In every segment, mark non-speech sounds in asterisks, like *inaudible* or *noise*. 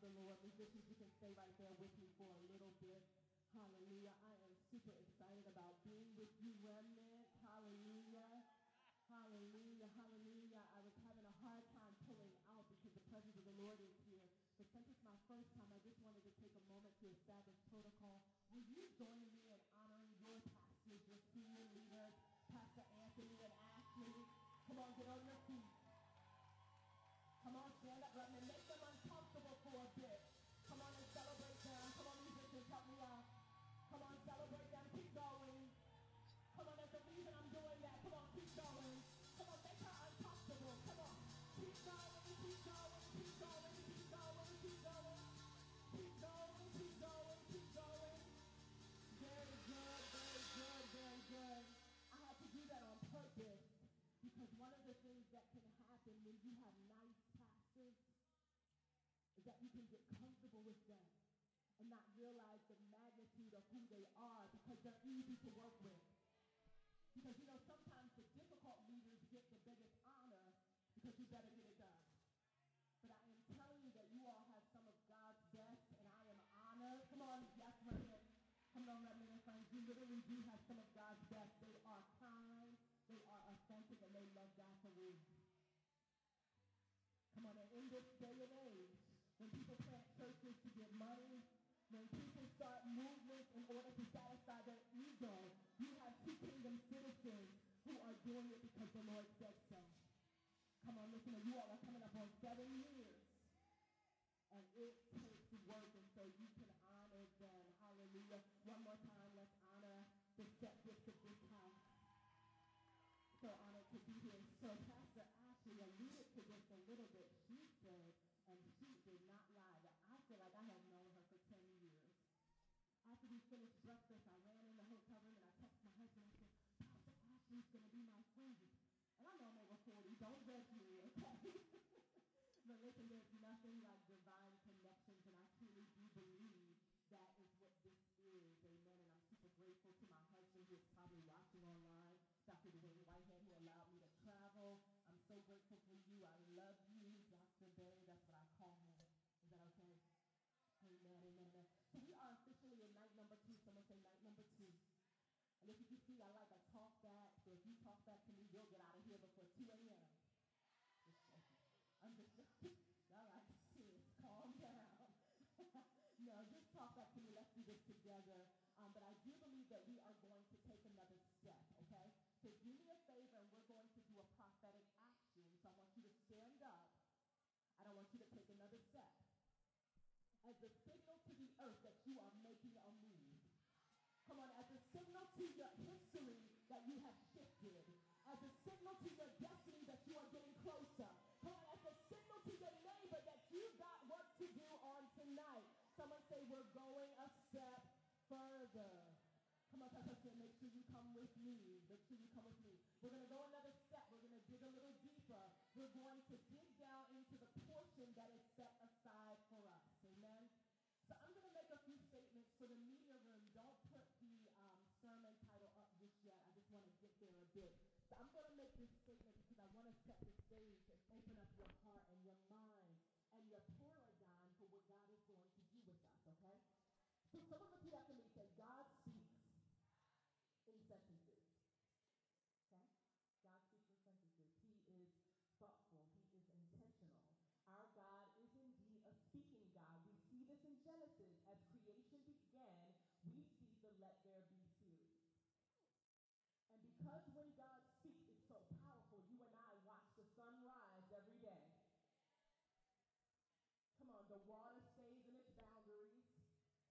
the Lord. Musicians, you can stay right there with me for a little bit. Hallelujah. I am super excited about being with you, remnant. Hallelujah. Hallelujah. Hallelujah. I was having a hard time pulling out because the presence of the Lord is here. But since it's my first time, I just wanted to take a moment to establish protocol. Will you join me in honoring your pastors, your senior leaders, Pastor Anthony and Ashley? Come on, get on your when you have nice pastors is that you can get comfortable with them and not realize the magnitude of who they are because they're easy to work with. Because, you know, sometimes the difficult leaders get the biggest honor because you better get it done. But I am telling you that you all have some of God's best, and I am honored. Come on, yes, remnant. Come on, remnant and friends. You literally do have some of God's this day and age, when people plant churches to get money, when people start movements in order to satisfy their ego, you have two kingdom citizens who are doing it because the Lord said so. Come on, listen, you all are coming up on seven years. Going to be my friend. And I know I'm over 40. Don't judge me, okay? but listen, there's nothing like divine connections, and I truly do believe that is what this is. Amen. And I'm super grateful to my husband who is probably watching online, Dr. Dwayne Whitehead, who allowed me to travel. I'm so grateful for you. I love you, Dr. Bay. That's what I call him. Is that okay? Amen, amen, amen. So we are officially in night number two. Someone say night number two. And if you can see, I like a talk back to me, you'll get out of here before 2 a.m. I'm just All right, sis, calm down. *laughs* no, just talk back to me. Let's do this together. Um, but I do believe that we are going to take another step, okay? So do me a favor, and we're going to do a prophetic action. So I want you to stand up. I don't want you to take another step. As a signal to the earth that you are making a move. Come on, as a signal to your history that you have signal to your destiny that you are getting closer. Come on, as a signal to your neighbor that you got work to do on tonight. Someone say we're going a step further. Come on, Pastor, say, make sure you come with me. Make sure you come with me. We're going to go another step. We're going to dig a little deeper. We're going to dig down into the portion that is set aside for us. Amen. So I'm going to make a few statements for the media room. Don't put the um, sermon title up just yet. I just want to get there a bit. Set the stage and open up your heart and your mind and your paradigm for what God is going to do with us, okay? So someone repeat after me. Say, God speaks in sentences. Okay? God speaks in sentences. He is thoughtful. He is intentional. Our God is indeed a speaking God. We see this in Genesis. As creation began, we see the let there be series. And because when God speaks, it's so powerful, you and I watch the sun rise every day. Come on, the water stays in its boundaries.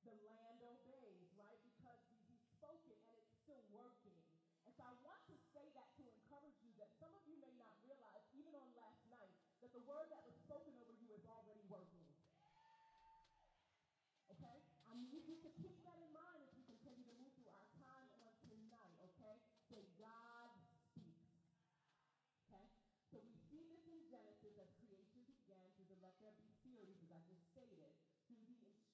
The land obeys, right? Because he's spoken and it's still working. And so I want to say that to encourage you that some of you may not realize, even on last night, that the word that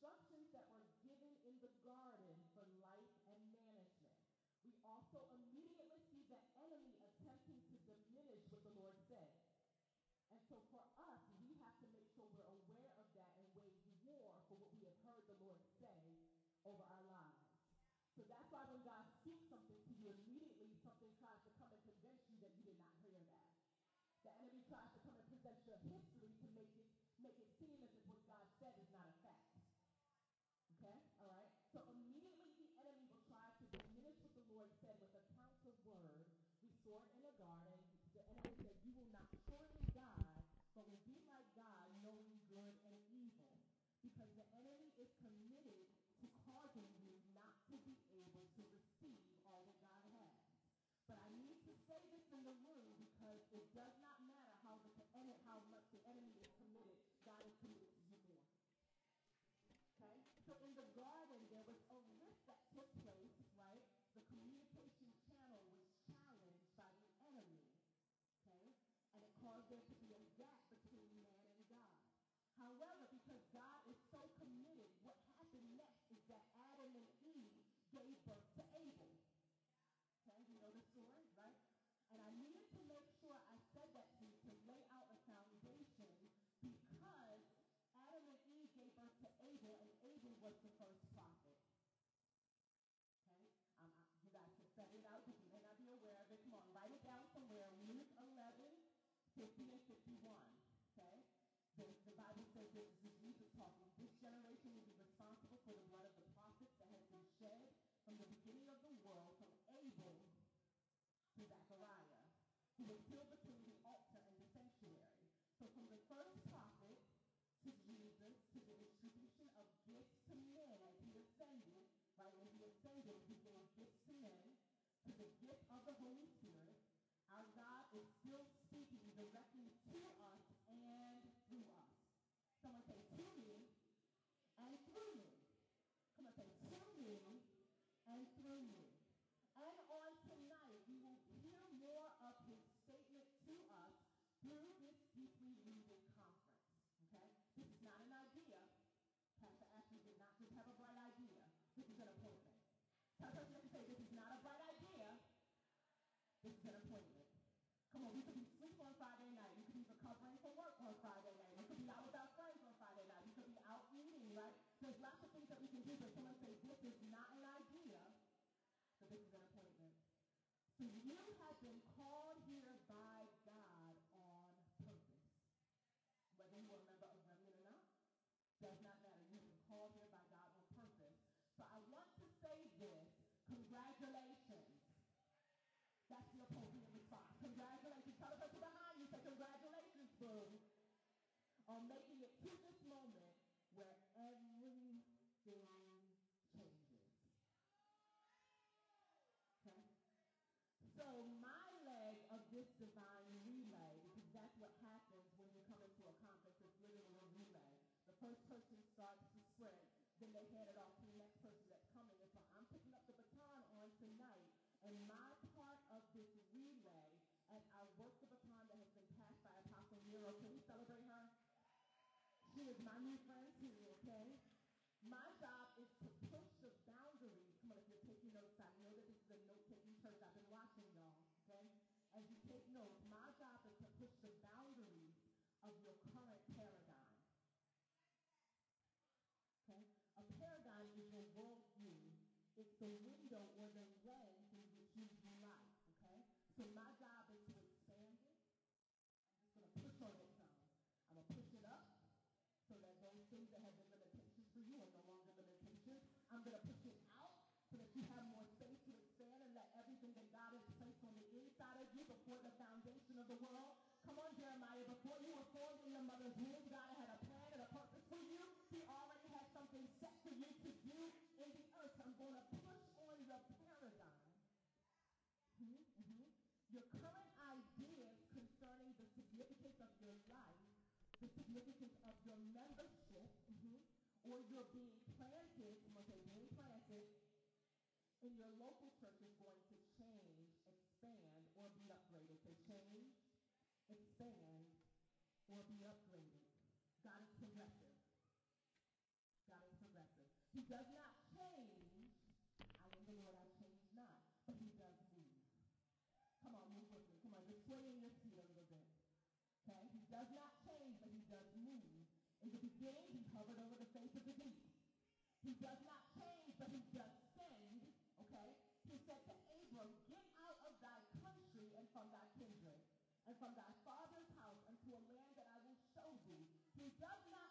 instructions that were given in the garden for life and management. We also immediately see the enemy attempting to diminish what the Lord said. And so for us, we have to make sure we're aware of that and wage war for what we have heard the Lord say over our lives. So that's why when God speaks something to you, immediately something tries to come and convince you that you did not hear that. The enemy tries to come and present your history to make it make it seem as if what God said is not a fact. Okay? All right? So immediately the enemy will try to diminish what the Lord said with a counter word. We saw it in the garden. The enemy said, You will not surely die, but will be like God, knowing good and evil. Because the enemy is committed to causing you not to be able to receive all that God has. But I need to say this in the room because it does not matter how the how much the enemy is committed. God is committed to you more. Okay? So in the garden, there was a rift that took place, right? The communication channel was challenged by the enemy. Okay? And it caused there to be a gap between man and God. However, because God is so committed, what happened next is that Adam and Eve gave birth to Abel. Okay, you know the story, right? And I needed to make sure I said that to you to lay out a foundation because Adam and Eve gave birth to Abel, and Abel was the first prophet. Okay? Um, I, you guys can set it out because you may not be aware of it. Come on, write it down somewhere. Luke 11, 50 and 51. Okay? The, the Bible says this, this is Jesus talking. This generation will be responsible for the blood of the prophets that has been shed from the beginning of the world, from Abel to Zechariah, who was killed between the altar and the sanctuary. So from the first the Holy Spirit. Our God is still speaking directly to us and through us. Someone say, to me and through me. Come on, say, to me and through me. And on tonight, we will hear more of his statement to us through this deeply rooted conference. Okay? This is not an idea. Pastor Ashley did not just have a bright idea. This is an is not an idea, but this is an appointment. So you have been called here by God on purpose. Whether you are a member of Remnant or not, does not matter. You've been called here by God on purpose. So I want to say this. Congratulations. That's the appropriate response. Congratulations. Tell the person behind you, say congratulations, boo, on making it to this moment where everything changes. Okay? So my leg of this divine relay, because that's what happens when you come into a conference, it's literally a relay. The first person starts to spread, then they hand it off to the next person that's coming. And so I'm picking up the baton on tonight. And my part of this relay, as I work the baton that has been passed by Apostle Nero, can we celebrate her? She is my new friend too, okay? My job It's the window or the lens through which you view life, okay? So my job is to expand it. I'm just going to push on it some. I'm going to push it up so that those things that have been limitations for you are no longer limitations. I'm going to push it out so that you have more space to expand and let everything that God has placed on the inside of you before the foundation of the world. Come on, Jeremiah, before you were formed in your mother's womb, significance of your membership mhm, or your being planted, I'm going to say being planted, in your local church is going to change, expand, or be upgraded. So change, expand, or be upgraded. God is progressive. God is progressive. He does not change. I am the Lord, I change not. But he does move. Come on, move with me. Come on, just sway in your seat a little bit. Okay? He does not In the beginning, he hovered over the face of the deep. He does not change, but he does send, okay? He said to Abram, get out of thy country and from thy kindred and from thy father's house unto a land that I will show thee. He does not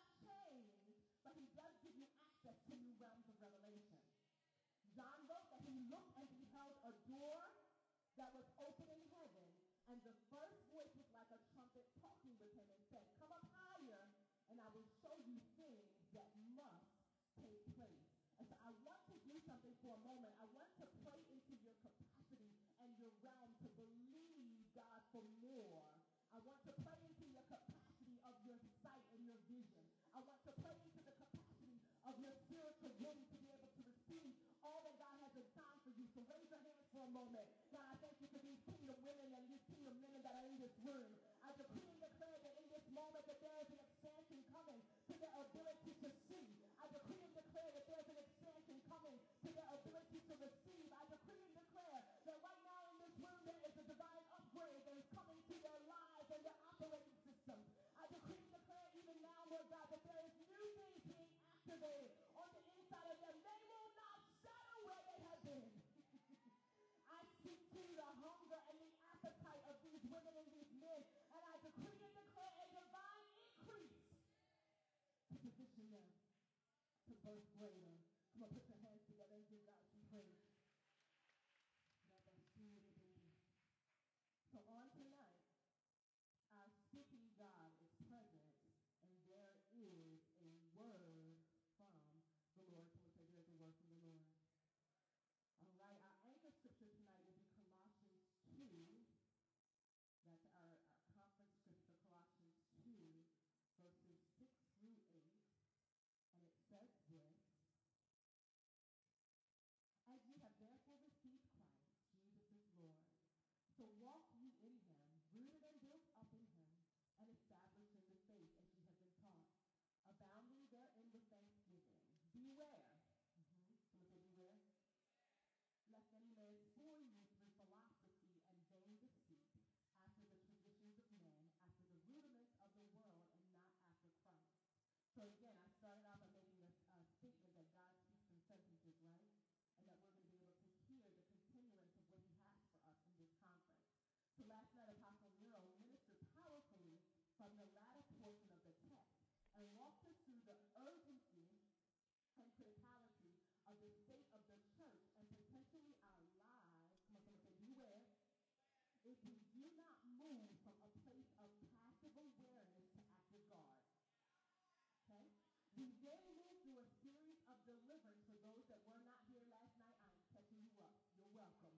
for a moment. I want to pray into your capacity and your realm to believe God for more. I want to pray into your capacity of your sight and your vision. I want to pray into the capacity of your spiritual womb to be able to receive all that God has assigned for you. So raise your hands for a moment. God, I thank you for these kingdom women and these kingdom men that are in this room. Being activated on the inside of them. They will not settle where they have been. *laughs* I speak to the hunger and the appetite of these women and these men, and I decree and declare a divine increase to position them to birth greater. Come on, put your hands together and give God some praise. So on tonight, our speaking God is present, and there is a word from the Lord. Someone say there's a word from the Lord. All right, our anchor scripture tonight will be Colossians 2. That's our, our conference scripture, Colossians 2, verses 6 through 8. And it says this As ye have therefore received Christ, Jesus is Lord, so walk ye in him, rooted and built up in him, and established in the faith as ye have been taught, abounding therein with thanksgiving. Beware. Mm-hmm. Someone say beware lest any man fool you through philosophy and vain deceit, after the traditions of men, after the rudiments of the world, and not after Christ. So again, I started off by making a, a statement that God speaks in sentences, right? And that we're going to be able to hear the continuance of what he has for us in this conference. So last night, Apostle Nero ministered powerfully from the latter portion of the text and walked us through the urgency and criticality of the state of the church and potentially our lives, come on, someone say, beware, if we do not move from a place of passive awareness to active guard. Okay? We then move through a series of deliverance for those that were not here last night. I am catching you up. You're welcome.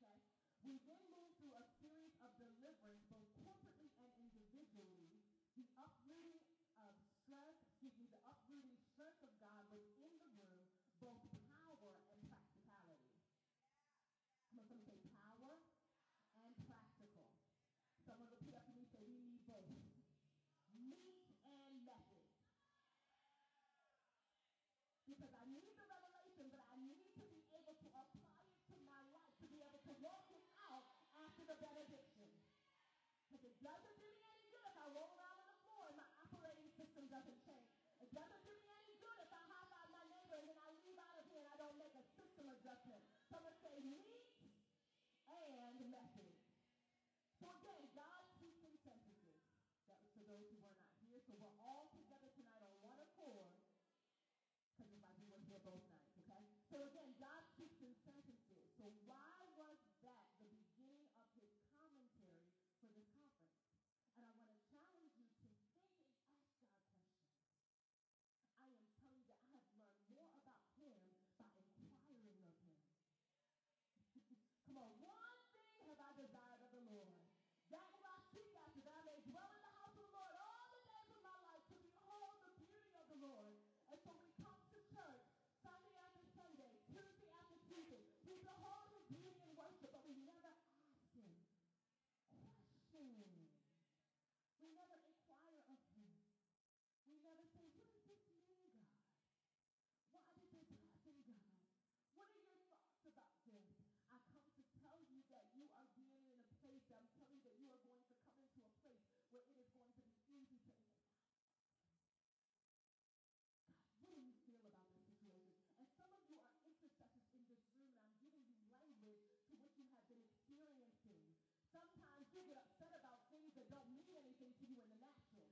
Okay? We then move through a series of deliverance, both corporately and individually. The uprooting of strength, excuse me, the uprooting strength of God within the room, both to be walk it out after the benediction. Because it doesn't do me any good if I roll around on the floor and my operating system doesn't change. It doesn't do me any good if I high five my neighbor and then I leave out of here and I don't make a system adjustment. Someone say meat and method. So again, God speaks in sentences. That was for those who were not here. So we're all together tonight on one accord. Because if I do, we're here both nights, okay? So again, that you are being in a place, I'm telling you that you are going to come into a place where it is going to be easy to live. What do you feel about this situation? And some of you are intercessors in this room, and I'm giving you language to what you have been experiencing. Sometimes you get upset about things that don't mean anything to you in the natural,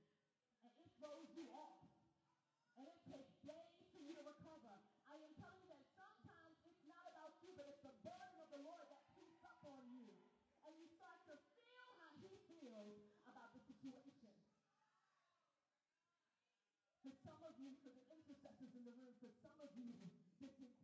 and it throws you off. praying the intercessors in the room, for some of you that can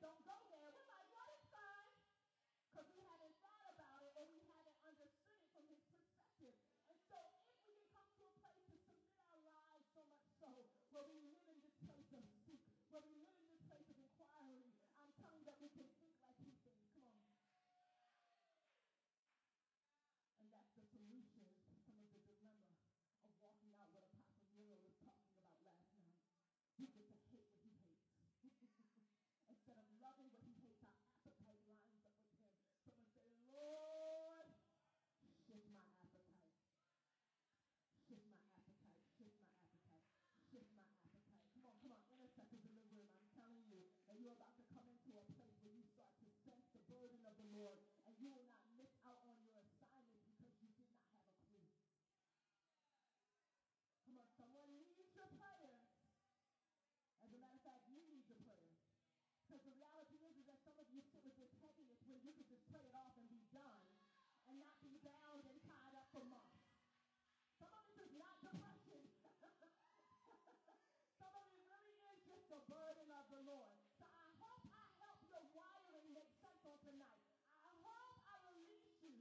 don't go. Because the reality is, is that some of you sit with this heaviness when you can just play it off and be done and not be bound and tied up for months. Some of this is not depression. *laughs* some of it really is just the burden of the Lord. So I hope I help your wiring make sense on tonight. I hope I release you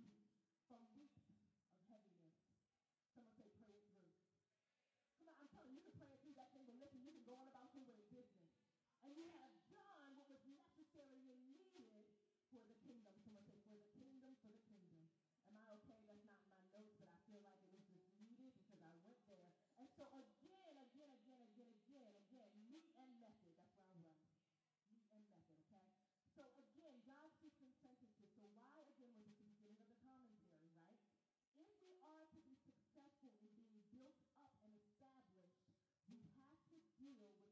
from weeks of heaviness. Someone say pray it through. Come on, I'm telling you, you can pray it through that thing, but listen, you can go on about your business. And you have necessarily needed for the kingdom. Someone say, for the kingdom, for the kingdom. Am I okay? That's not my notes, but I feel like it was just needed because I went there. And so again, again, again, again, again, again, meat and method. That's where I run. Meat and method, okay? So again, God speaks in sentences. So why, again, was it the beginning of the commentary, right? If we are to be successful in being built up and established, we have to deal with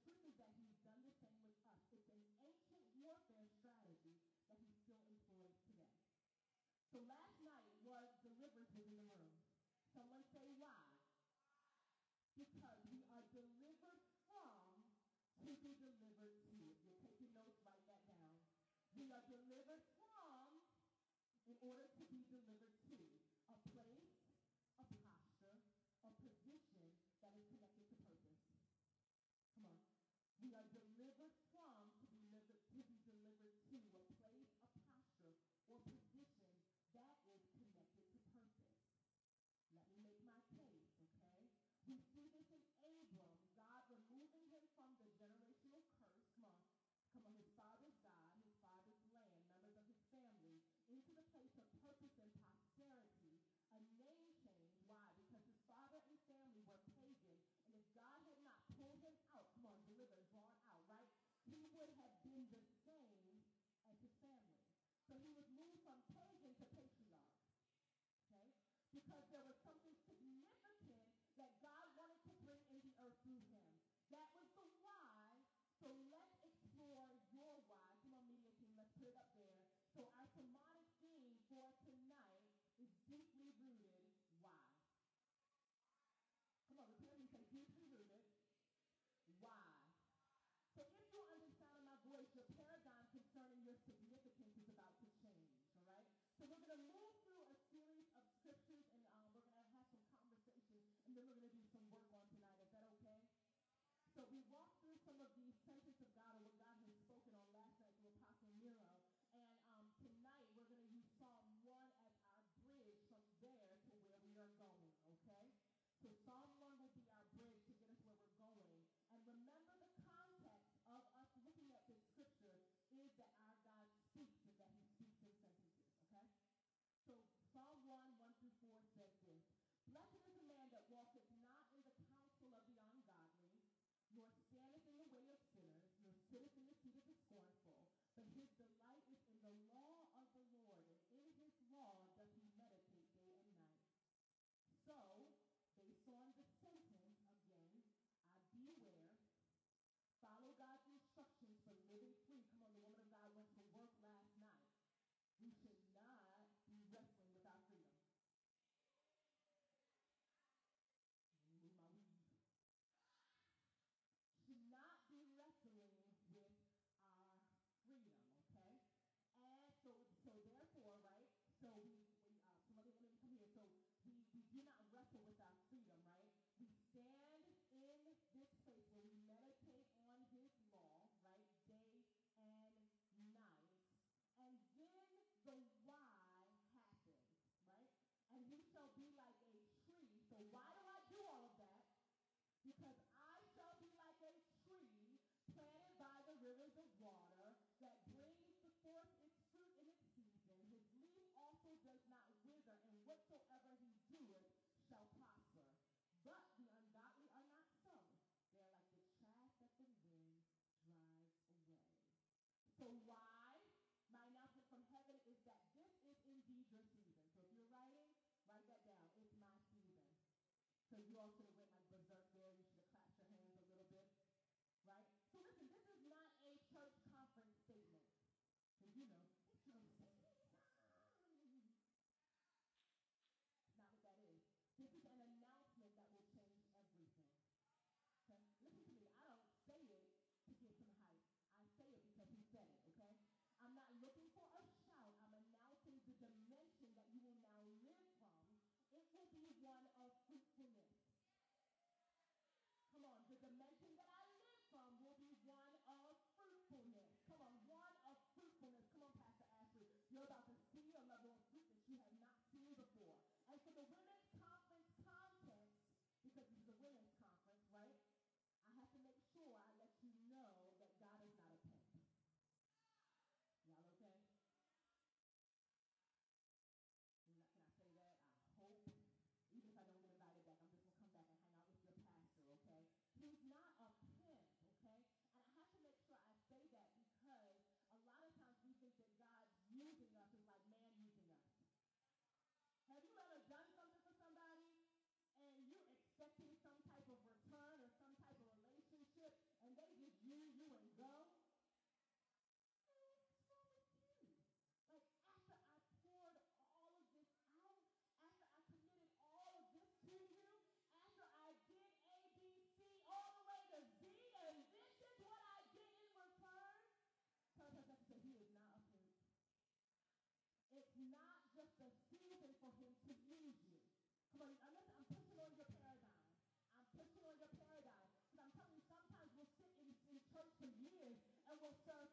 truth is that he's done the same with us. It's an ancient warfare strategy that he still employs today. So last night was deliverance within the room. Someone say why? Because we are delivered from to be delivered to. If you're taking notes, write that down. We are delivered from in order to be delivered to a place, a posture, a position that is connected we are delivered from to be delivered to, be delivered to a place, a posture, or position that is connected to purpose. Let me make my case, okay? We see this in Abram, God removing him from the generational curse. Come on, come on, would have been the same as his family. So he was moved from pagan to patriarch. Okay? Because there was something significant that God wanted to bring in the earth through him. That was the why. So let's explore your why. Come on, media team, let's put it up there. So our sermonic theme for tonight is deeply rooted why. Come on, repeat me. Say deeply rooted. Why? So if you understand my voice, your paradigm concerning your significance is about to change. All right. So we're going to move through a series of scriptures, and um, we're going to have some conversation, and then we're going to do some work on tonight. Is that okay? So we walked through some of these sentences of God or what God has spoken on last night through Apostle Nero. And um, tonight we're going to use Psalm 1 as our bridge from there to where we are going, okay? So Psalm 1 will be our bridge to get us where we're going. And remember the context of us looking at this scripture is that our God speaks and that he speaks in sentences, okay? So Psalm 1, 1 through 4 says this. Blessed is the man that walketh not in the counsel of the ungodly, nor standeth in the way of sinners, nor sitteth in the seat of the but his delight is in the law of the Lord, and in his law doth he meditate day and night. So, based on the sentence, again, I beware, follow God's instructions for living free. Come on, the woman of God went to work last night. We should not be wrestling with our freedom. Move my weave. Should not be wrestling with our freedom, okay? And so, so therefore, right? So we, we uh, so let me, let me come here. So we, we do not wrestle with our freedom, right? We stand in this place where we meditate on His law, right, day and night, and then the why happens, right? And He shall be like a tree. So why do I do all of that? Because I shall be like a tree planted by the rivers of water that brings forth its fruit in its season. His leaf also does not wither, and whatsoever he doeth shall prosper. But the ungodly are not so. They are like the chaff that the wind drives away. So why? My announcement from heaven is that this is indeed your season. So if you're writing, write that down. It's my season. So you all should have went like berserk there. You should have clapped your hands a little bit. Right? So listen, this is not a church conference statement. Because you know, it's your season. It's not what that is. This is an announcement that will change everything. Okay? Listen to me. I don't say it to get some hype. I say it because he said it, okay? I'm looking for a shout. I'm announcing the dimension that you will now live from. It will be one of fruitfulness. Come on, the dimension that I live from will be one of fruitfulness. Come on, one of fruitfulness. Come on, Pastor Ashley. You're about to see a level of fruit that you have not seen before. And for the women's conference context, because this is a women's conference, right? I have to make sure I let you know that God is not a pimp. Y'all okay? Can I, can I say that? I hope. Even if I don't get invited back, I'm just going to come back and hang out with your pastor, okay? He's not a pimp, okay? And I have to make sure I say that because a lot of times we think that God's using us is like man using us. Have you ever done something for somebody and you're expecting some type of return or some type of relationship and they just use you and go? What's wrong with you? Like after I poured all of this out, after I committed all of this to you, after I did A, B, C, all the way to Z, and this is what I get in return. Tell us that he is not a pimp. It's not just a season for him to use you. On, I'm, I'm pushing on your paradigm. I'm pushing on your paradigm. Because I'm telling you, sometimes we'll sit in, in church for years and we'll serve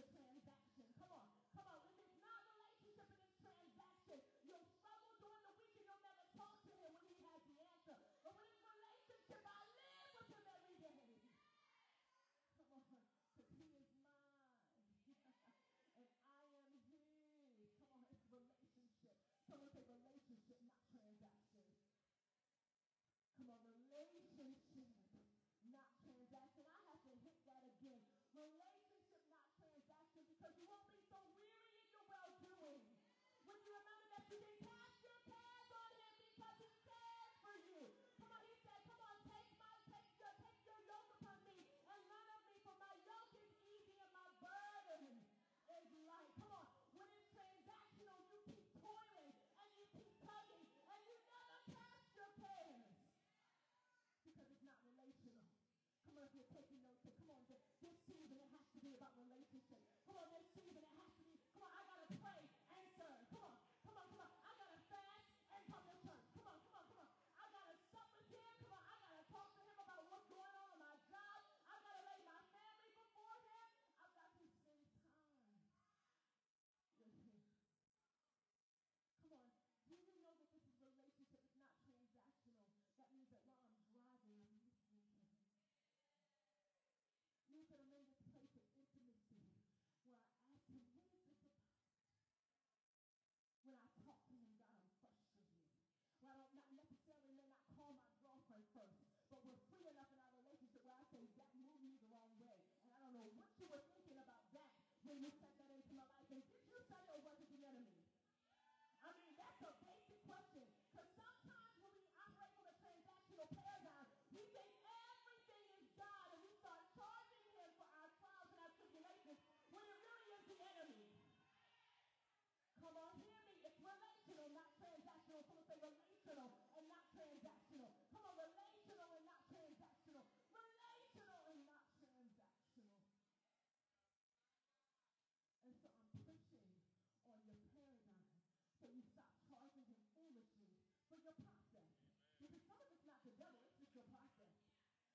the transaction. Come on. Come on. If it's not relationship and it's transaction, you'll struggle during the week and you'll never talk to him when he has the answer. But when it's relationship, I live with him every day. Come on. Because he is mine. *laughs* and I am his. Come on. It's relationship. Someone say relationship, not transaction. Come on. Relationship, not transaction. I have to hit that again. Relationship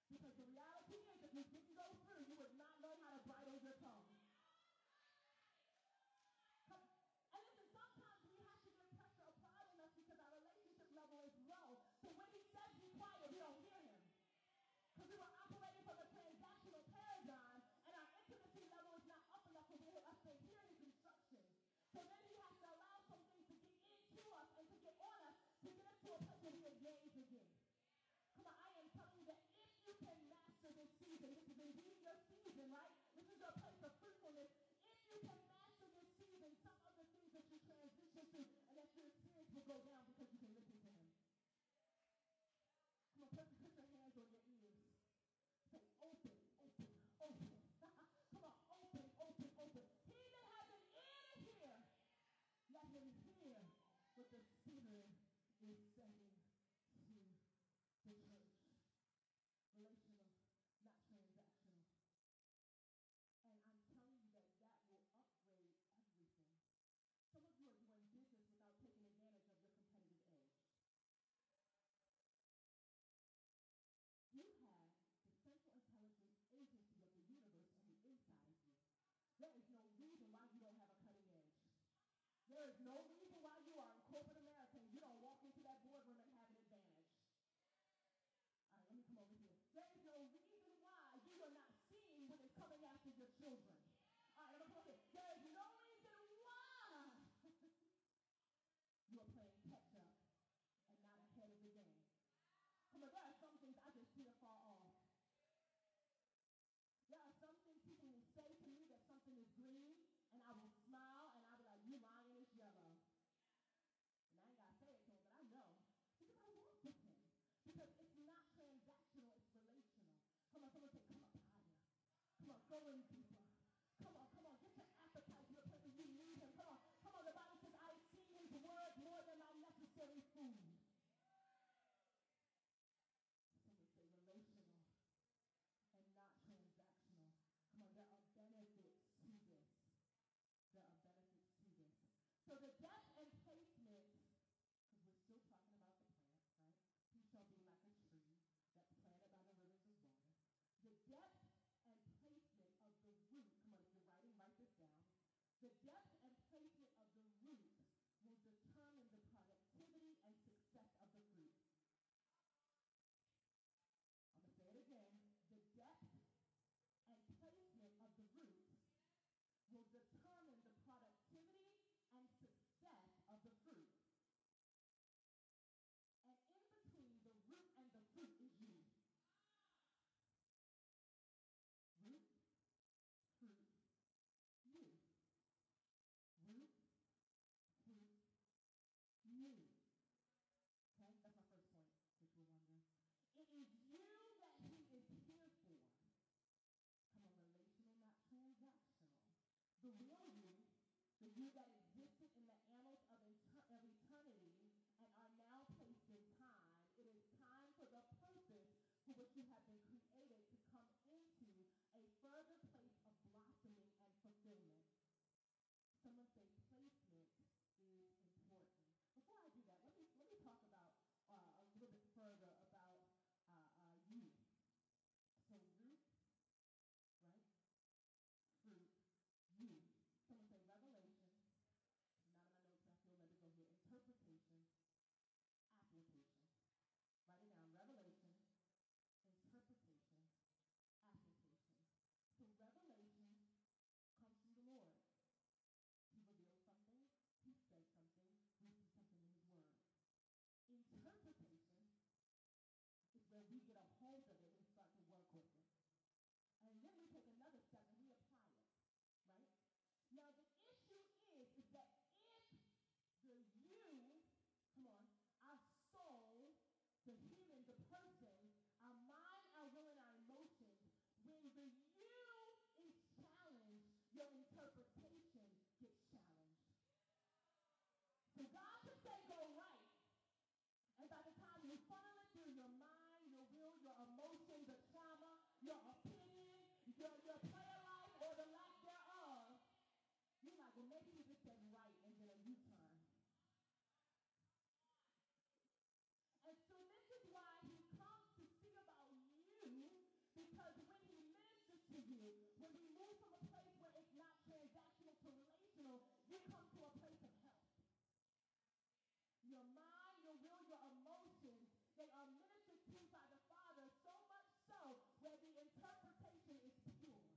Because the reality is that we didn't go through. Mm-hmm. going deeper. Come on, come on, get your appetite to a place you need him. Come on, come on. The Bible says, I see his word more than my necessary food. Someone say relational and not transactional. Come on, there are benefits to this. There are benefits to this. So the devil the pun you that existed in the annals of, of eternity and are now placed in time. It is time for the purpose for which you have been created. we come to a place of health. Your mind, your will, your emotions, they are ministered to by the Father so much so where the interpretation is pure.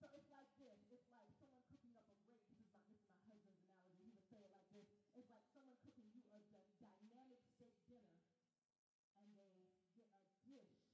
So it's like this. It's like someone cooking up a rape. This is my, this is my husband's analogy. He would say it like this. It's like someone cooking you a dynamic steak dinner and they get a dish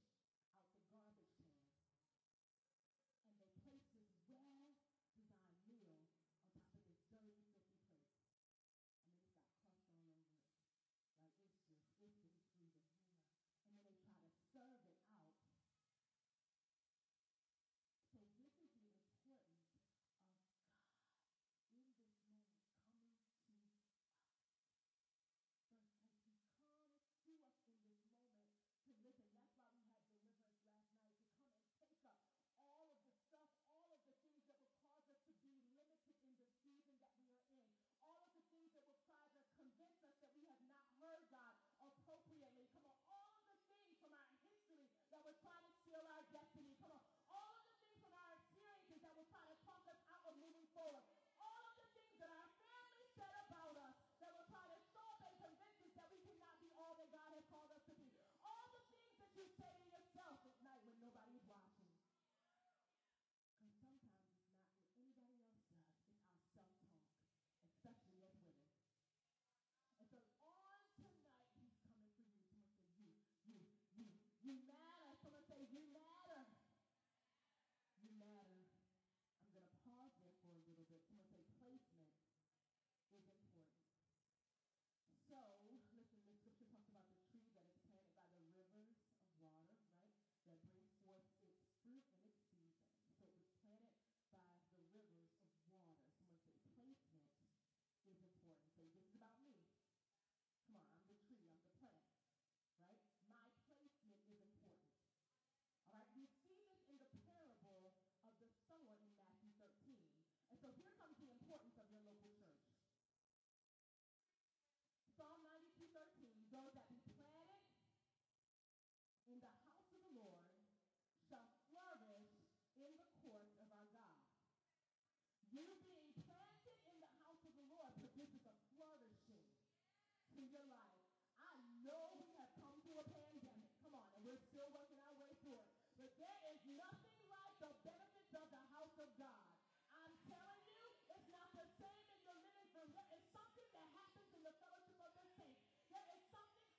You matter. Someone say, You matter.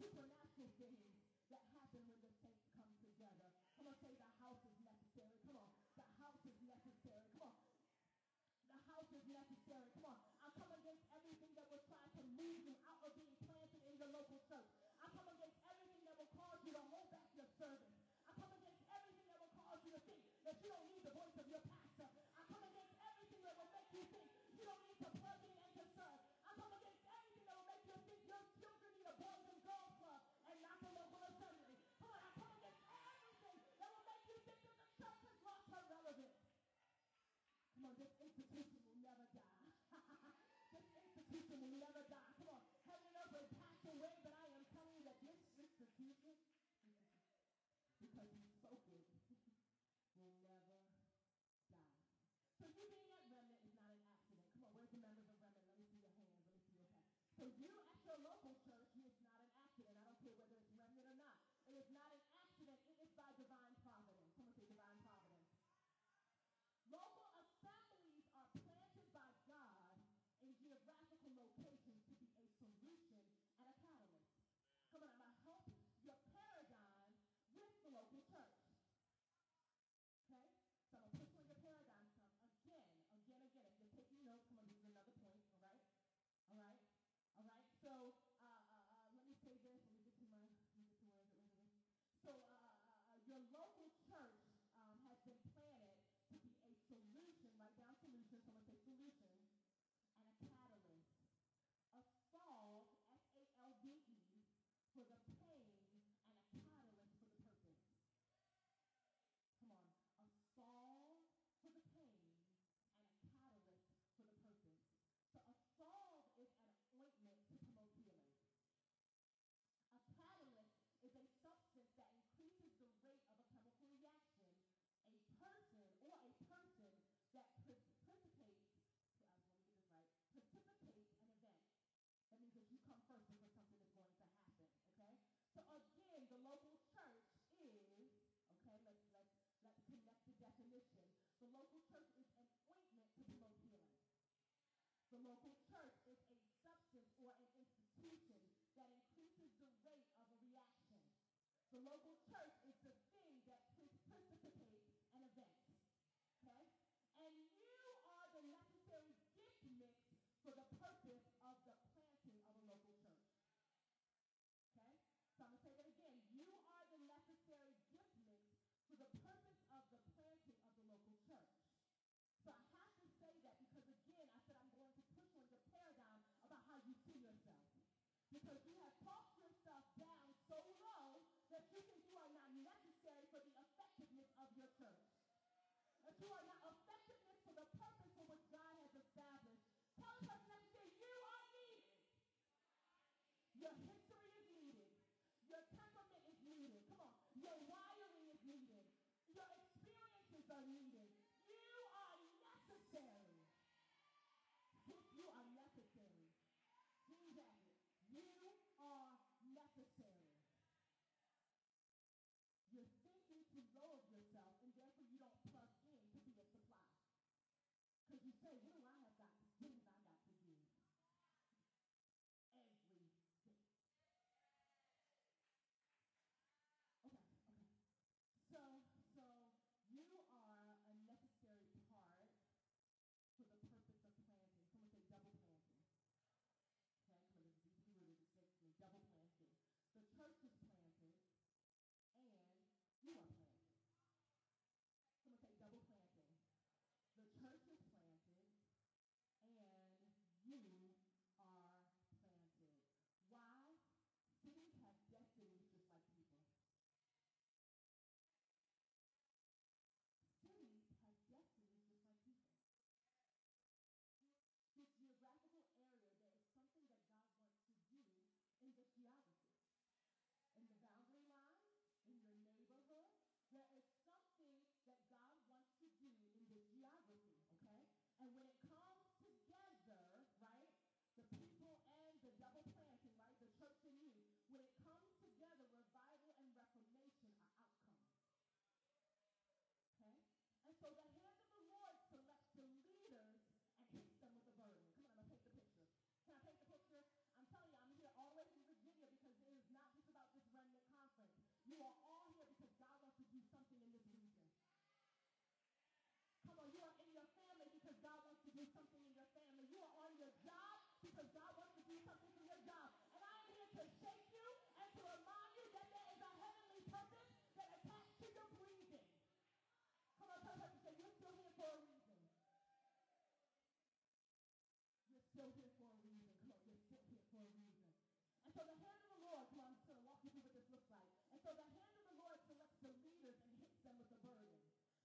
supernatural things that happen when the saints come together. I'm gonna say the house is necessary. Come on, the house is necessary. Come on, the house is necessary. Come on. an entity definition, the local church is an ointment to promote healing. The local church is a substance or an institution that increases the rate of a reaction. The local church because you have talked yourself down so low that you think you are not necessary for the effectiveness of your church. That you are not You are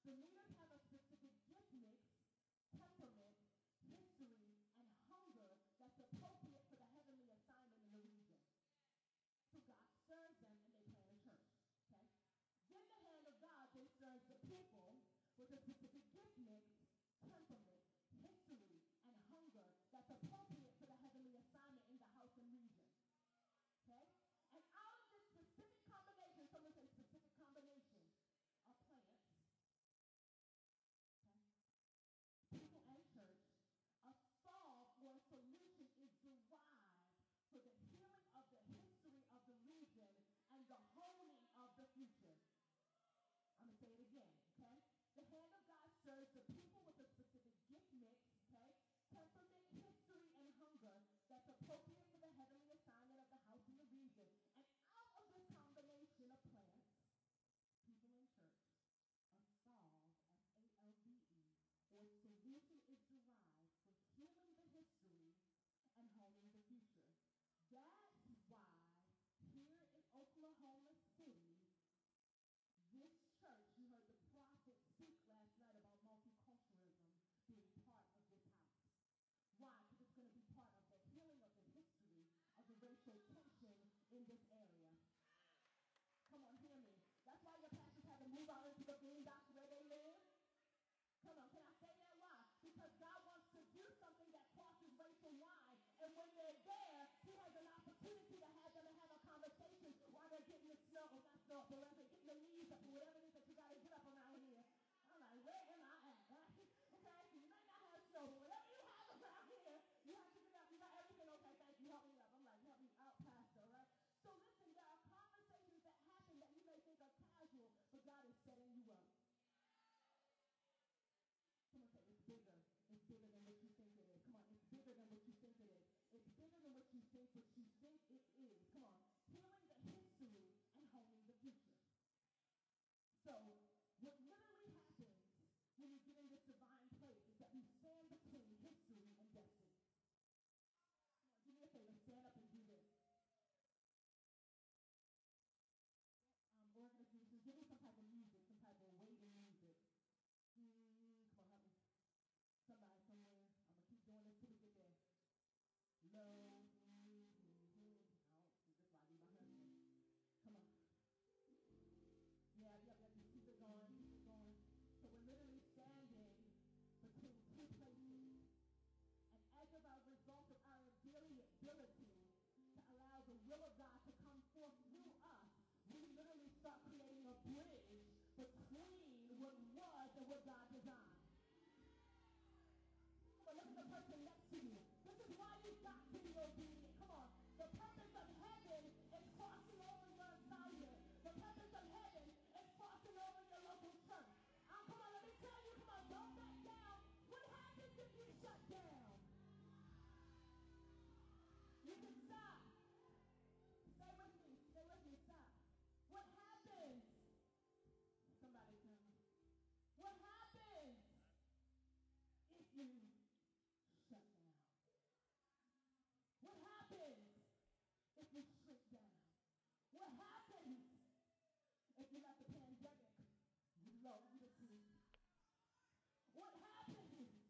The leaders have a specific gift mix, temperament, history, and hunger that's appropriate for the heavenly assignment in the region. So God serves them and they plant a church. Okay? Then the hand of God then serves the people with a specific gift mix, temperament, history, and hunger that's appropriate for the heavenly assignment in the house and region. Okay? And out of this specific combination, someone say specific combination of plants, okay? people and church, a solve or a solution is derived for the healing of the history of the region and the honing of the future. I'm going to say it again, okay? The hand of God serves the people with a specific gift mix, okay? Temperament, history, and hunger that's appropriate for the heavenly assignment of the house and the region. And out of this combination of plants, people in church, a solve, S-A-L-V-E, or solution is derived for healing the history and honing the future. That's why here in Oklahoma City, this church, you heard the prophet speak last night about multiculturalism being part of this house. Why? Because it's going to be part of the healing of the history of the racial tension in this not snow, but rather getting the leaves up or whatever it is that you got to get up around here. I'm like, where am I at? Right? *laughs* Okay, you might not have snow, but whatever you have around here, you have to get up. You got everything okay, thank you, help me up. I'm like, help me out, Pastor, right? So listen, there are conversations that happen that you may think are casual, but God is setting you up. Someone say it's bigger. It's bigger than what you think it is. Come on, it's bigger than what you think it is. It's bigger than what you think what you think it is. Come on. Healing the history and honing the future. So happens if you let the pandemic lull you to sleep? What happens?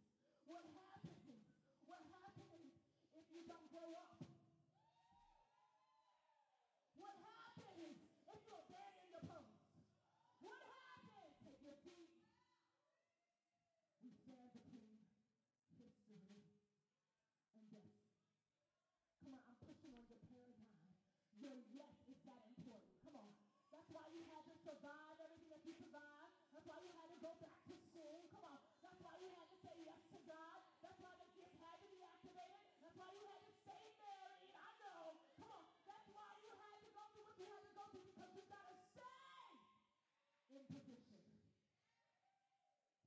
What happens? What happens if you don't grow up? What happens if you abandon your post? What happens? Take your seat. We stand between history and destiny. Come on, I'm pushing on your paradigm. Your yes survive everything that you survived. That's why you had to go back to school. Come on. That's why you had to say yes to God. That's why the gift had to be activated. That's why you had to stay married. I know. Come on. That's why you had to go through what you had to go through because you got to stay in position.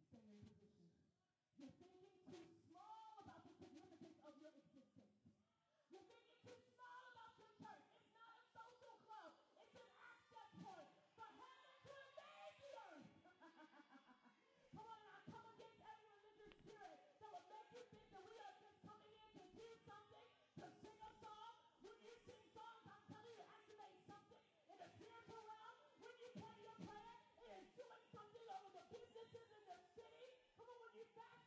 Stay in position. You're thinking too small about the significance of your existence. You're thinking too small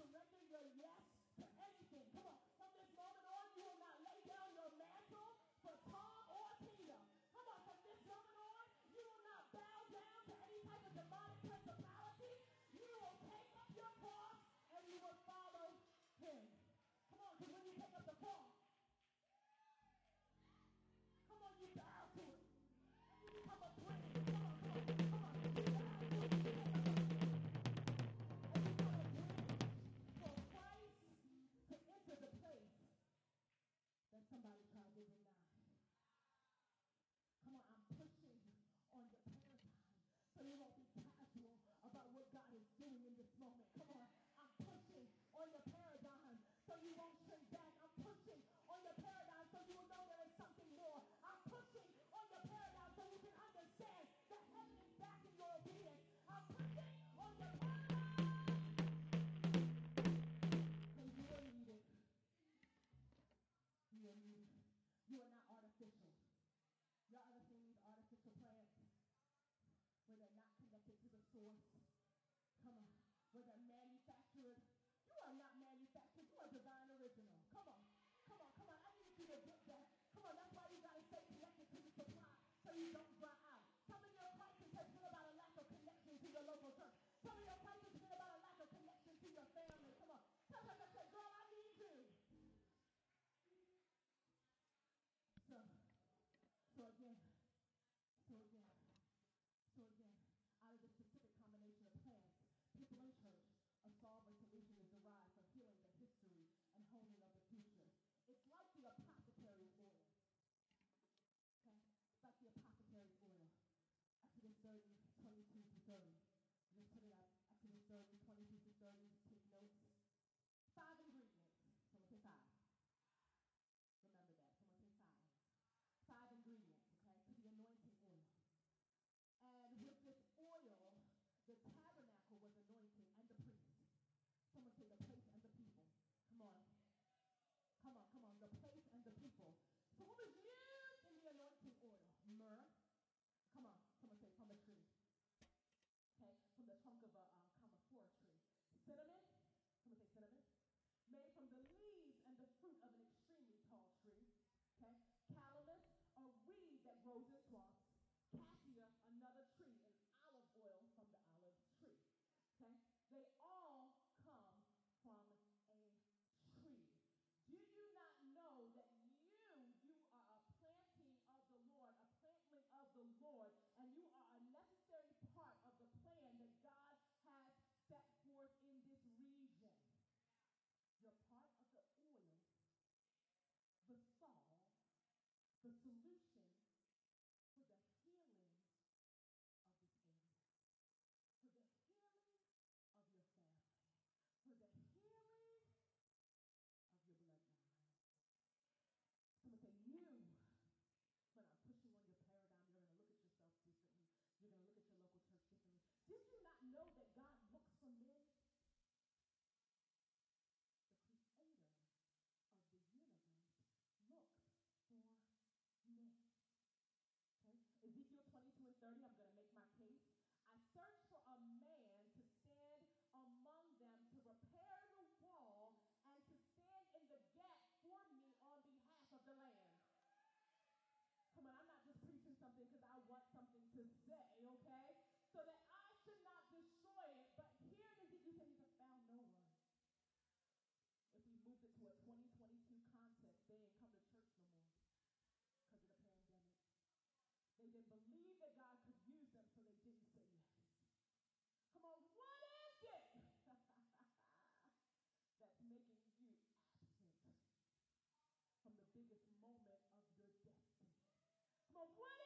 surrender your yes was a manufactured. You are not manufactured. You are divine original. Come on. Come on. Come on. I need you to get that. Come on. That's why you got to stay connected to the supply so you don't Revolver Commission is derived from healing the history and honing up the future. It's like the apothecary oil. Okay? It's like the apothecary oil. Exodus 30, 22 to 30. Just put it up. Exodus 30, 22 to 30. So what was used in the anointing oil? Myrrh. Come on, someone say from a tree. Okay, from the trunk of a um, uh, camphor tree. Cinnamon. Someone say cinnamon. Made from the leaves and the fruit of an extremely tall tree. Okay, calamus, a reed that grows in swamps. Cassia, another tree, and olive oil from the olive tree. Okay, they all. Lord, and you are a necessary part of the plan that God has set forth in this region. You're part of the oil, the salt, the solution search for a man to stand among them to repair the wall and to stand in the gap for me on behalf of the land. what?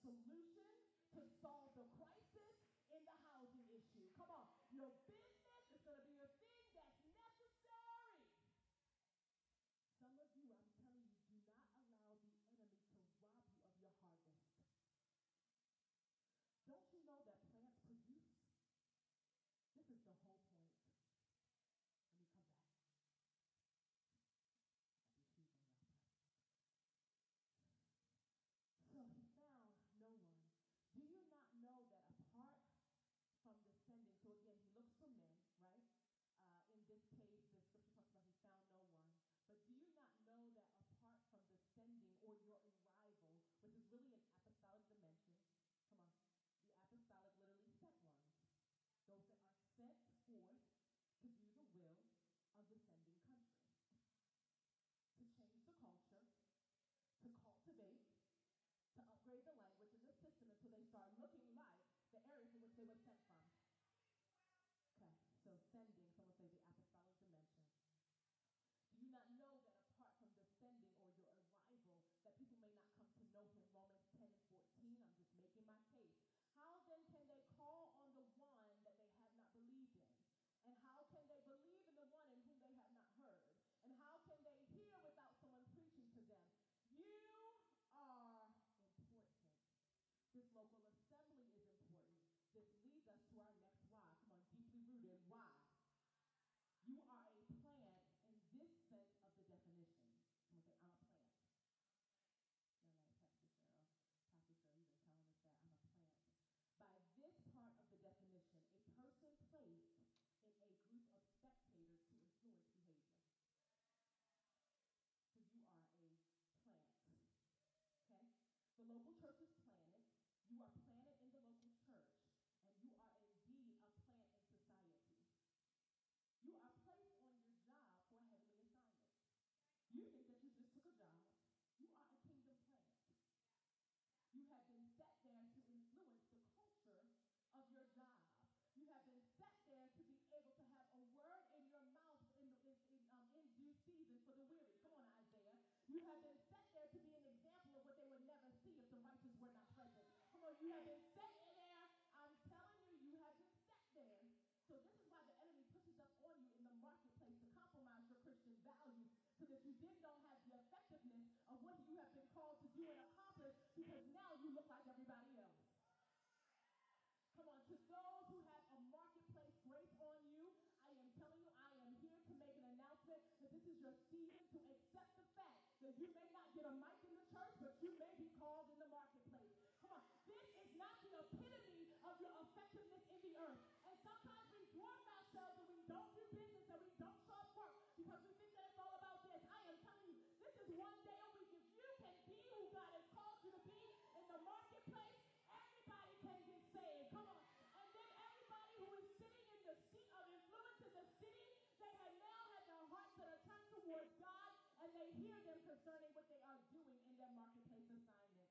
solution to solve the crisis in the housing issue. Come on. Your business is going to be your thing. Forth to do the will of the sending country, to change the culture, to cultivate, to upgrade the language in the system until they start looking like the areas in which they were sent from. Okay, so sending, someone say the apostolic dimension. Do you not know that apart from the sending or your arrival, that people may not come to know him? Romans 10 and 14, I'm just making my case. How then can they call on the one that they have not believed in? And how can they believe in the one in whom they have not heard? And how can they hear without someone preaching to them? You are important. This local assembly is important. This leads us to our next why. Come on, deeply rooted. Why? You are a plant in this sense of the definition. Someone say, I'm a plant. All right, Pastor Cheryl. Pastor Cheryl, you've been telling us that. I'm a plant. By this part of the definition, a person placed in a group of spectators to influence behavior. So you are a plant. Okay? The local church is planted. You are planted in the local church, and you are indeed a plant in society. You are placed on your job for a heavenly assignment. You think that you just took a job. You are a kingdom plant. You have been set there to influence the culture of your job. You have been set there to be able to have a word in your mouth in, in, in, um, in due season for the weary. Come on, Isaiah. You have been set there to be an example of what they would never see if the righteous were not present. Come on, you have been set there. I'm telling you, you have been set there. So this is why the enemy pushes up on you in the marketplace to compromise your Christian values so that you then don't have the effectiveness of what you have been called to do and accomplish because now you look like everybody else. Come on, to those who have a marketplace grace on you, I am telling you, I am here to make an announcement that this is your season to accept the fact that you may not get a mic in the church, but you may be called in the marketplace. Come on, this is not the epitome of your effectiveness in the earth. And sometimes we dwarf ourselves and we don't do business and we don't show up work because we think that it's all about this. I am telling you, this is one day a week. If you can be who God has called you to be in the marketplace, everybody can get saved. Come on. And then everybody who is sitting in the seat of influence in the city, they have now had their hearts that are turned towards God and they hear them concerning what they are doing in their marketplace assignment.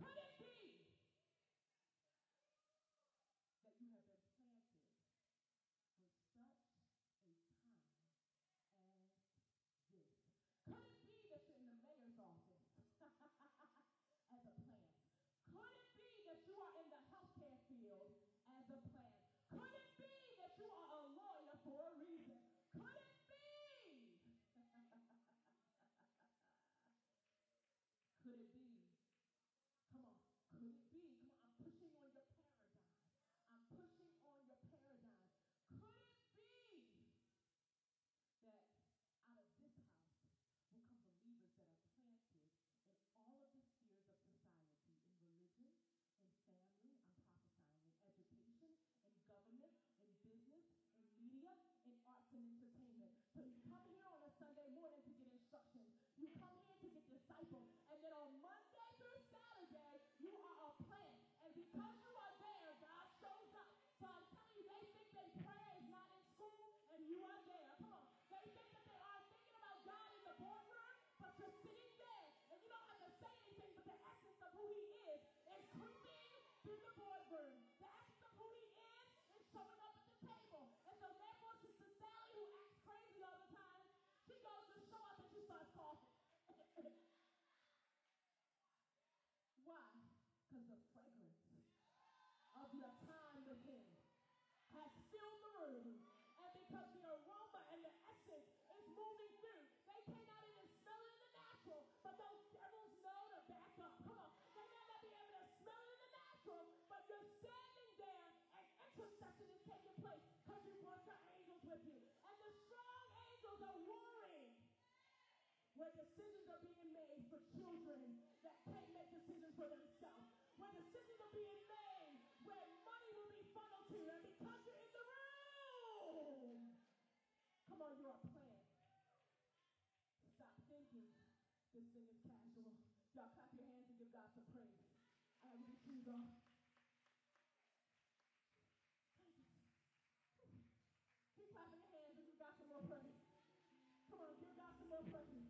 Could it be that you have been planted for such a time as this? Could it be that you're in the mayor's office *laughs* as a plant? Could it be that you are in the healthcare field as a plant? Could it be that you are a lawyer for a reason? Could it be? Could it be? Come on. Could it be? Come on. I'm pushing on your paradigm. I'm pushing on your paradigm. Could it be that out of this house will come believers that are planted in all of the spheres of society, in religion, in family, I'm prophesying, in education, in government, in business, in media, in arts and entertainment. So you come here on a Sunday morning to get instructions. You come here to. And then on Monday through Saturday, you are a plant. And because you are there, God shows up. So I'm telling you, they think that prayer is not in school, and you are there. Come on. They think that they are thinking about God in the boardroom, but you're sitting there, and you don't have to say anything, but the essence of who He is is creeping through the where decisions are being made for children that can't make decisions for themselves, where decisions are being made, where money will be funneled to and because you're in the room, come on, you're a plant. Stop thinking this thing is casual. Y'all clap your hands and give God some praise. I have these shoes off. Keep clapping your hands and give God some more praise. Come on, give God some more praise.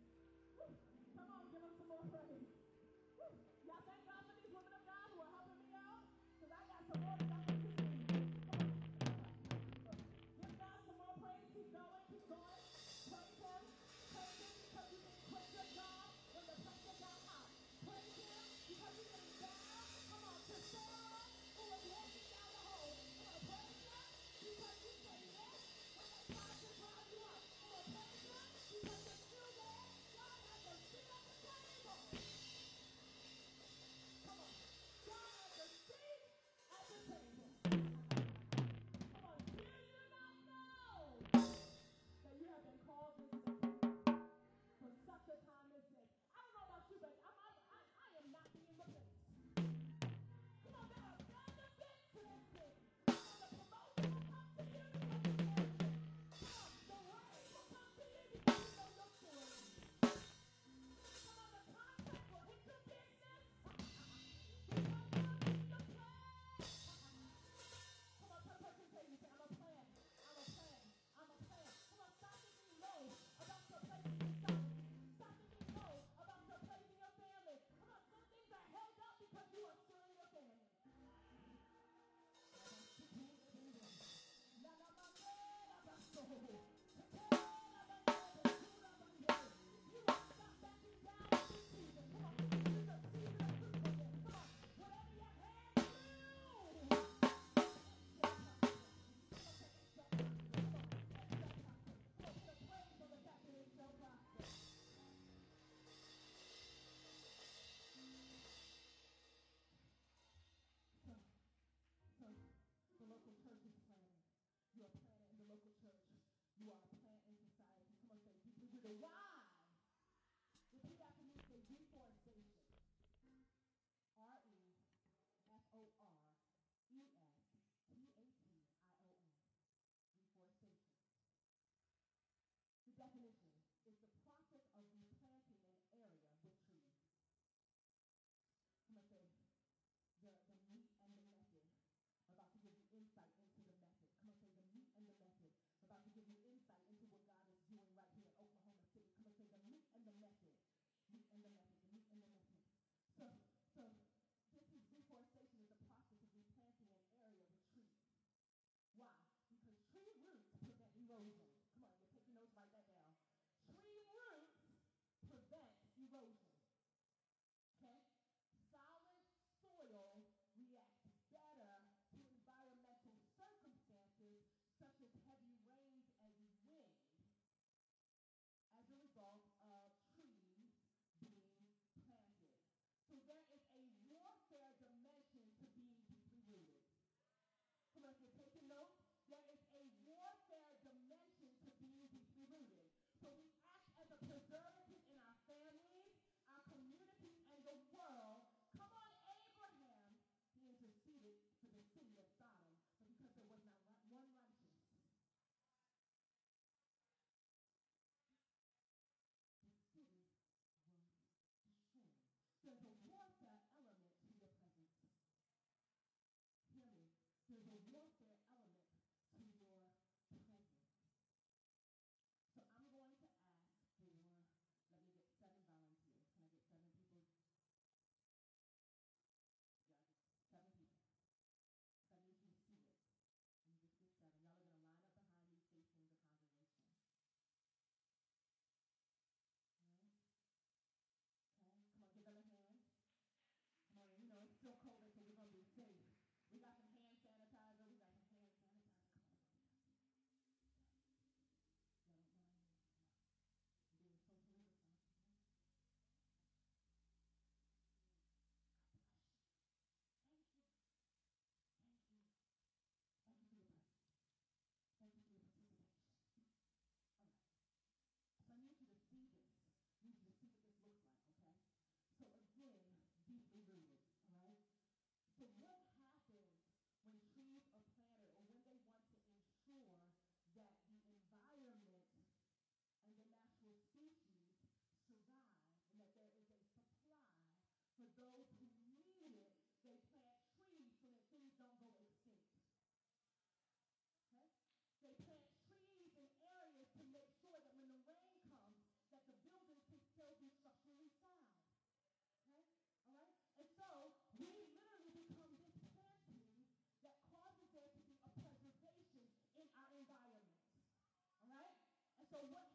So what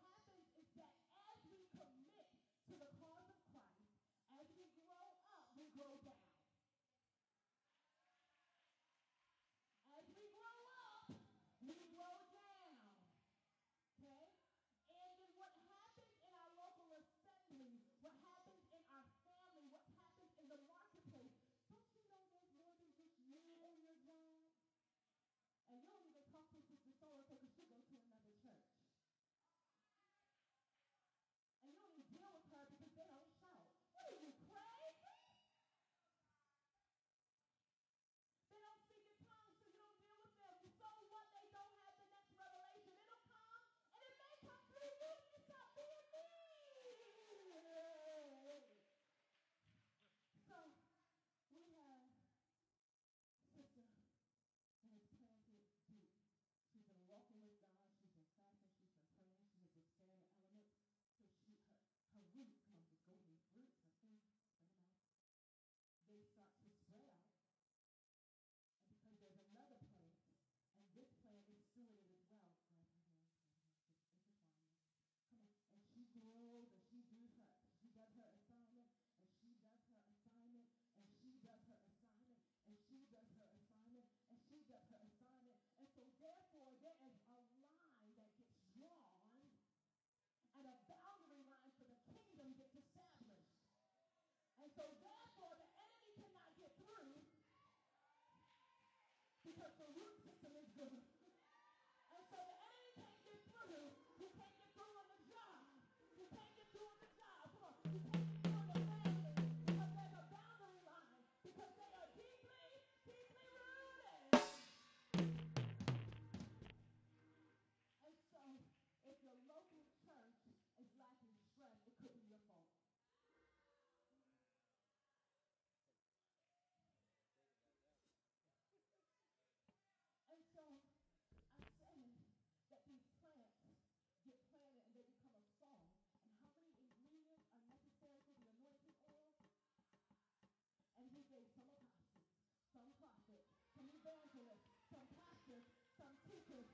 So God some evangelists, some pastors, some teachers,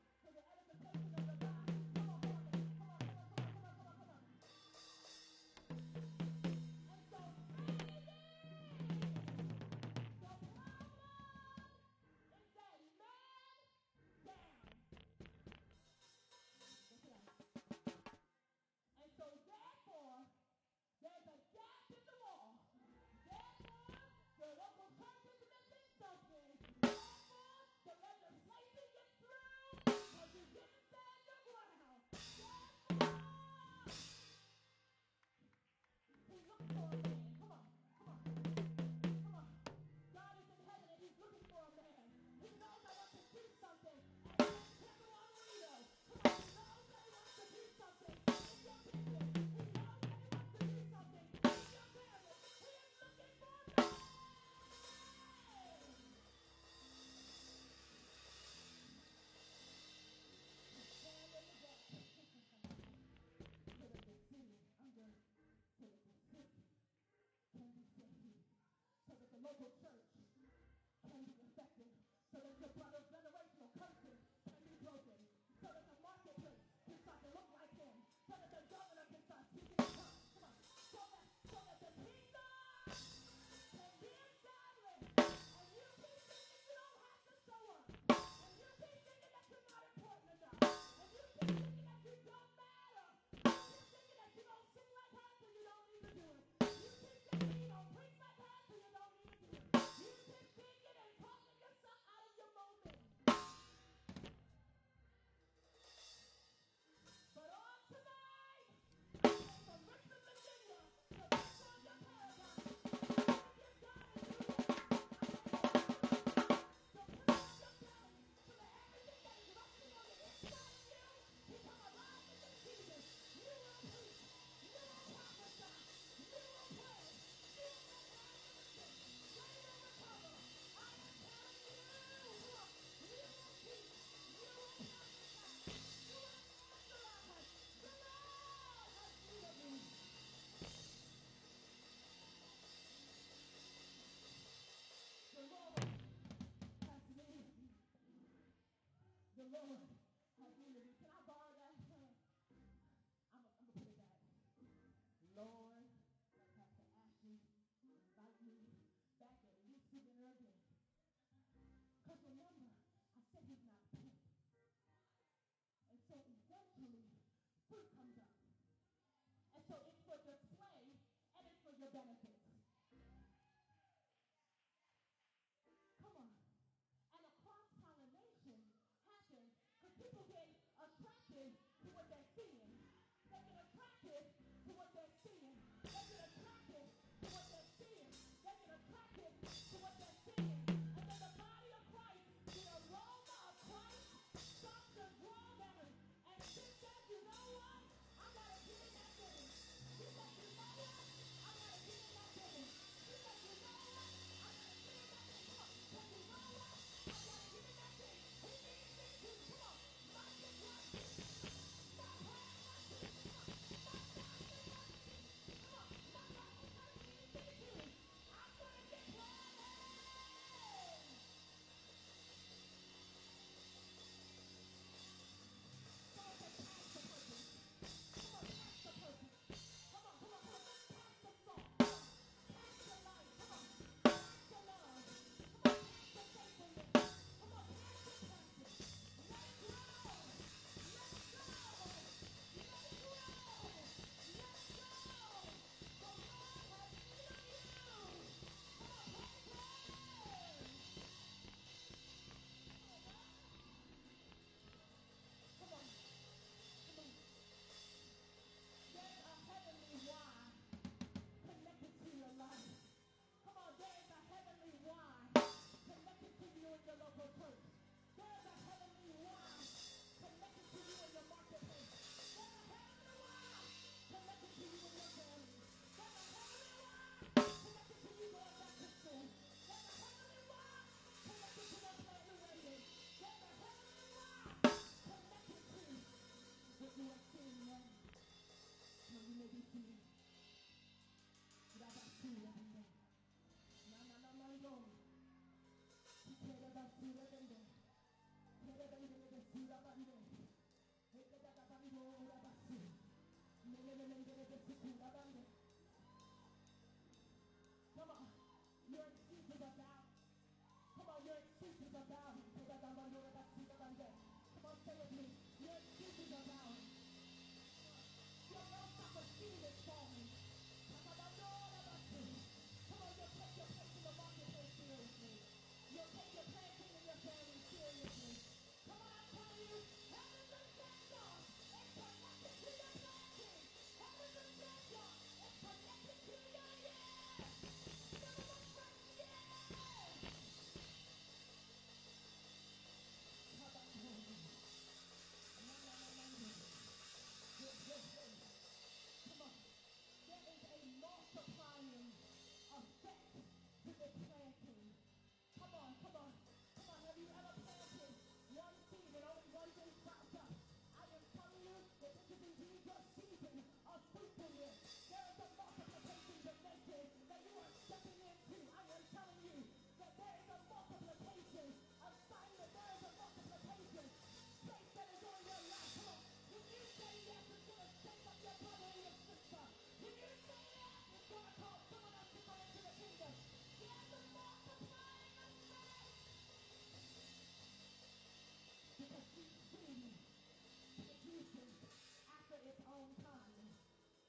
on time.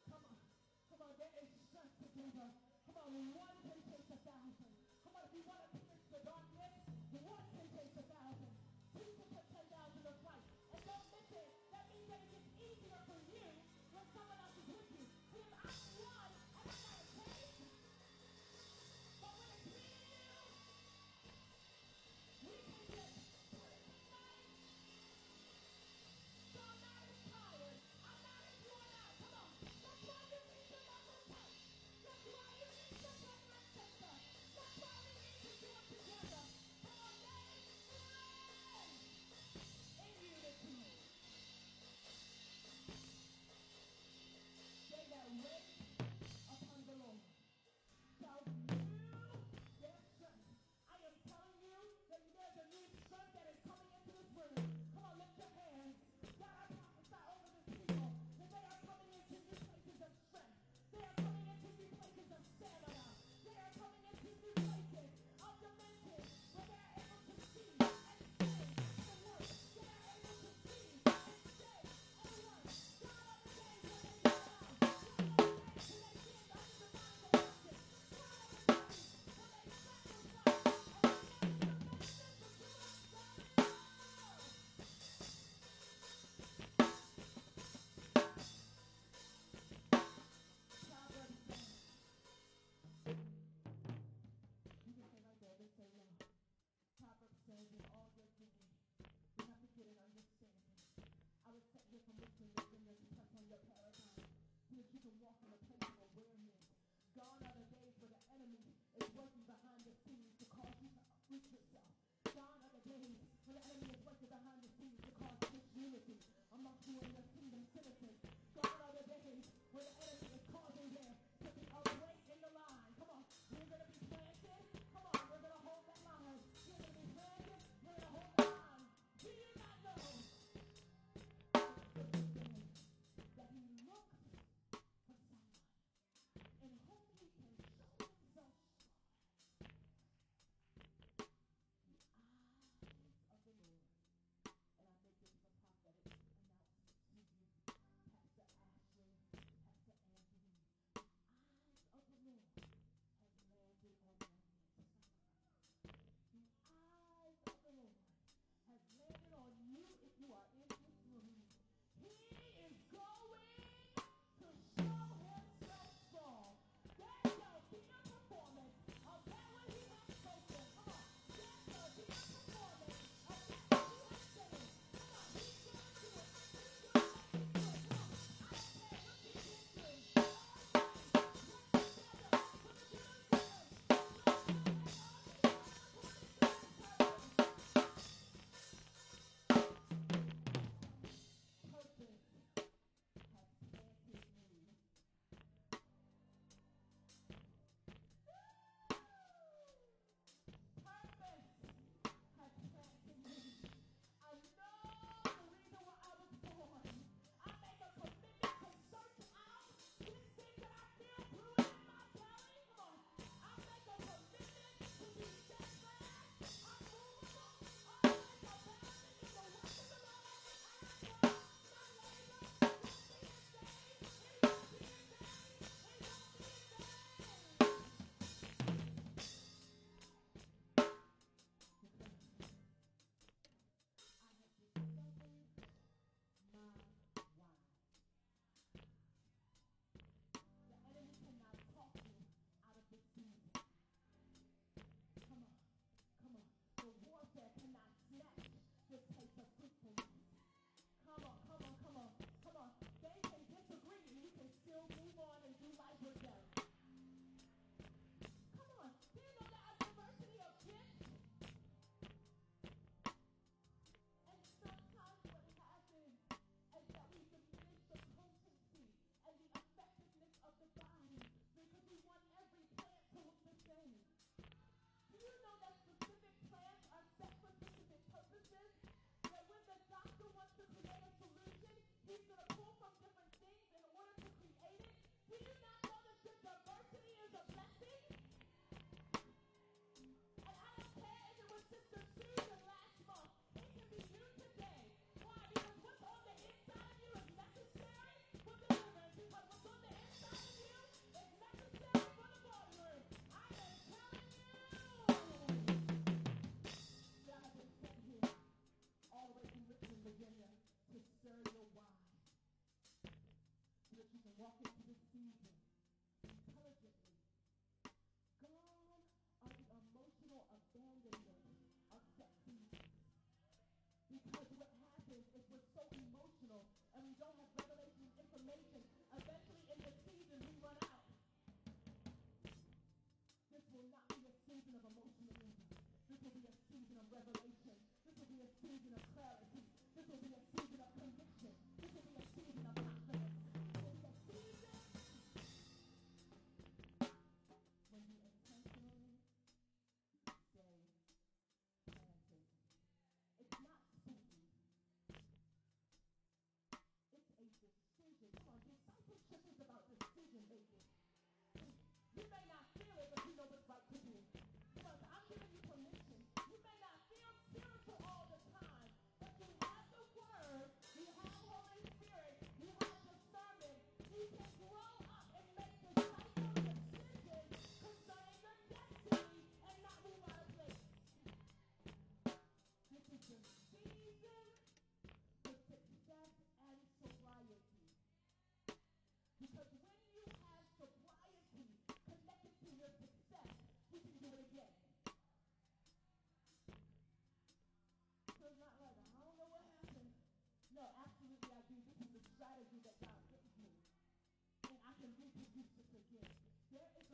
Come on. Come on, there is strength to do. Come on, one can chase a thousand. Come on, if you want to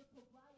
the provider.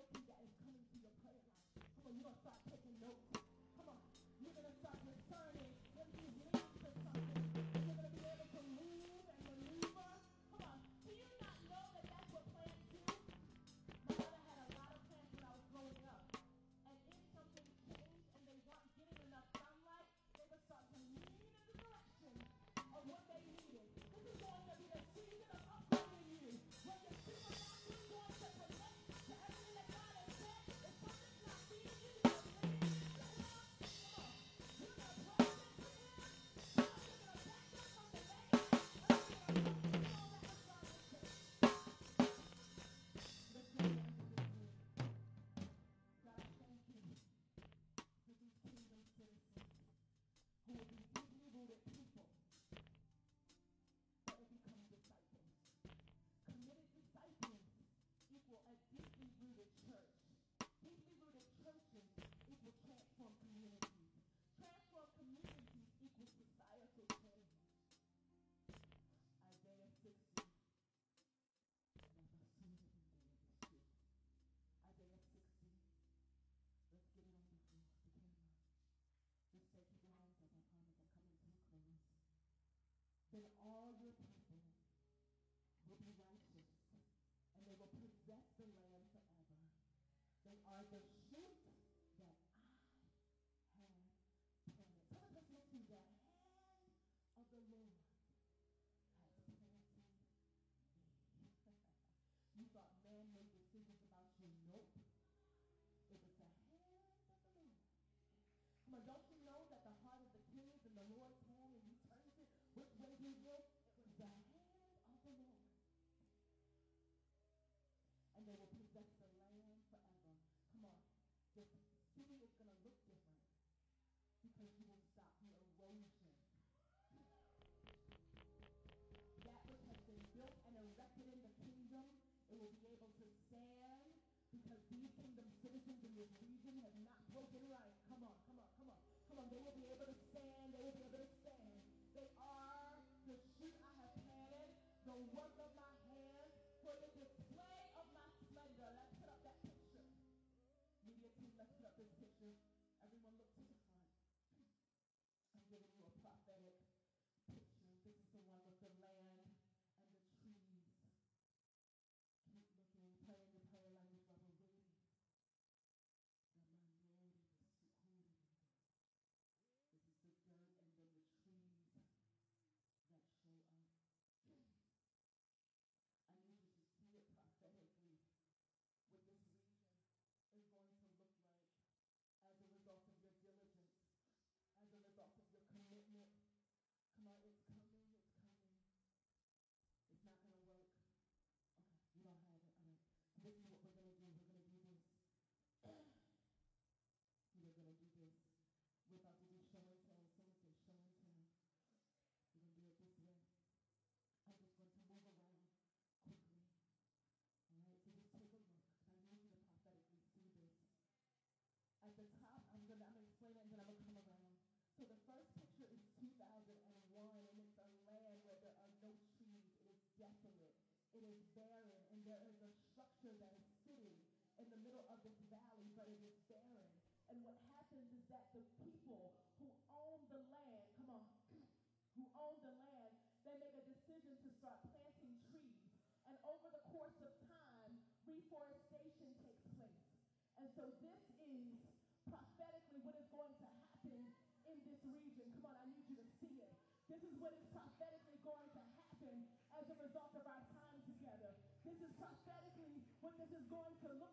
But don't you know that the heart of the king is in the Lord's hand and he turns it which way he will? It was the hand of the Lord. And they will possess the land forever. Come on. The city is going to look different because you will stop the erosion. That which has been built and erected in the kingdom, it will be able to stand because these kingdom citizens in this region have not broken right. It is barren, and there is a structure that is sitting in the middle of this valley, but it is barren. And what happens is that the people who own the land, come on, *clears throat* who own the land, they make a decision to start planting trees. And over the course of time, reforestation takes place. And so this is prophetically what is going to happen in this region. Come on, I need you to see it. This is what is prophetic What this is going to look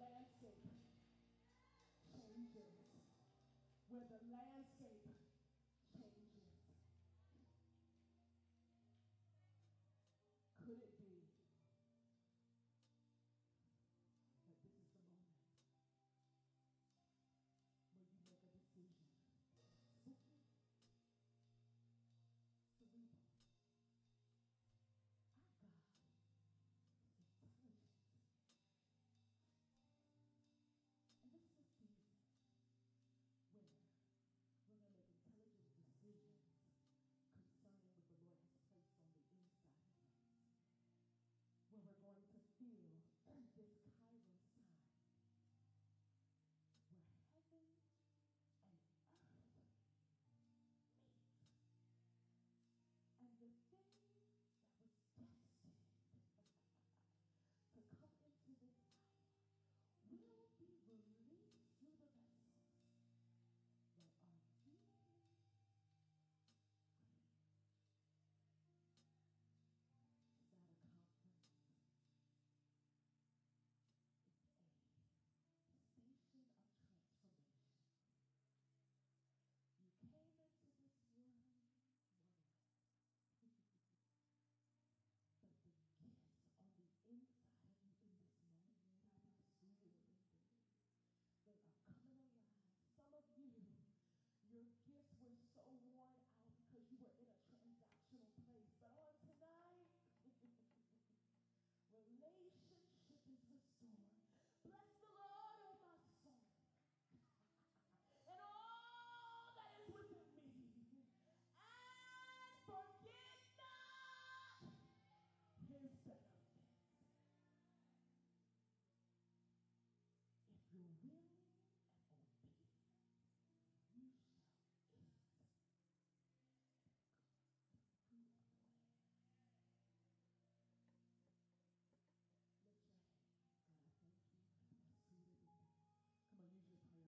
landscape. Changes, where the landscape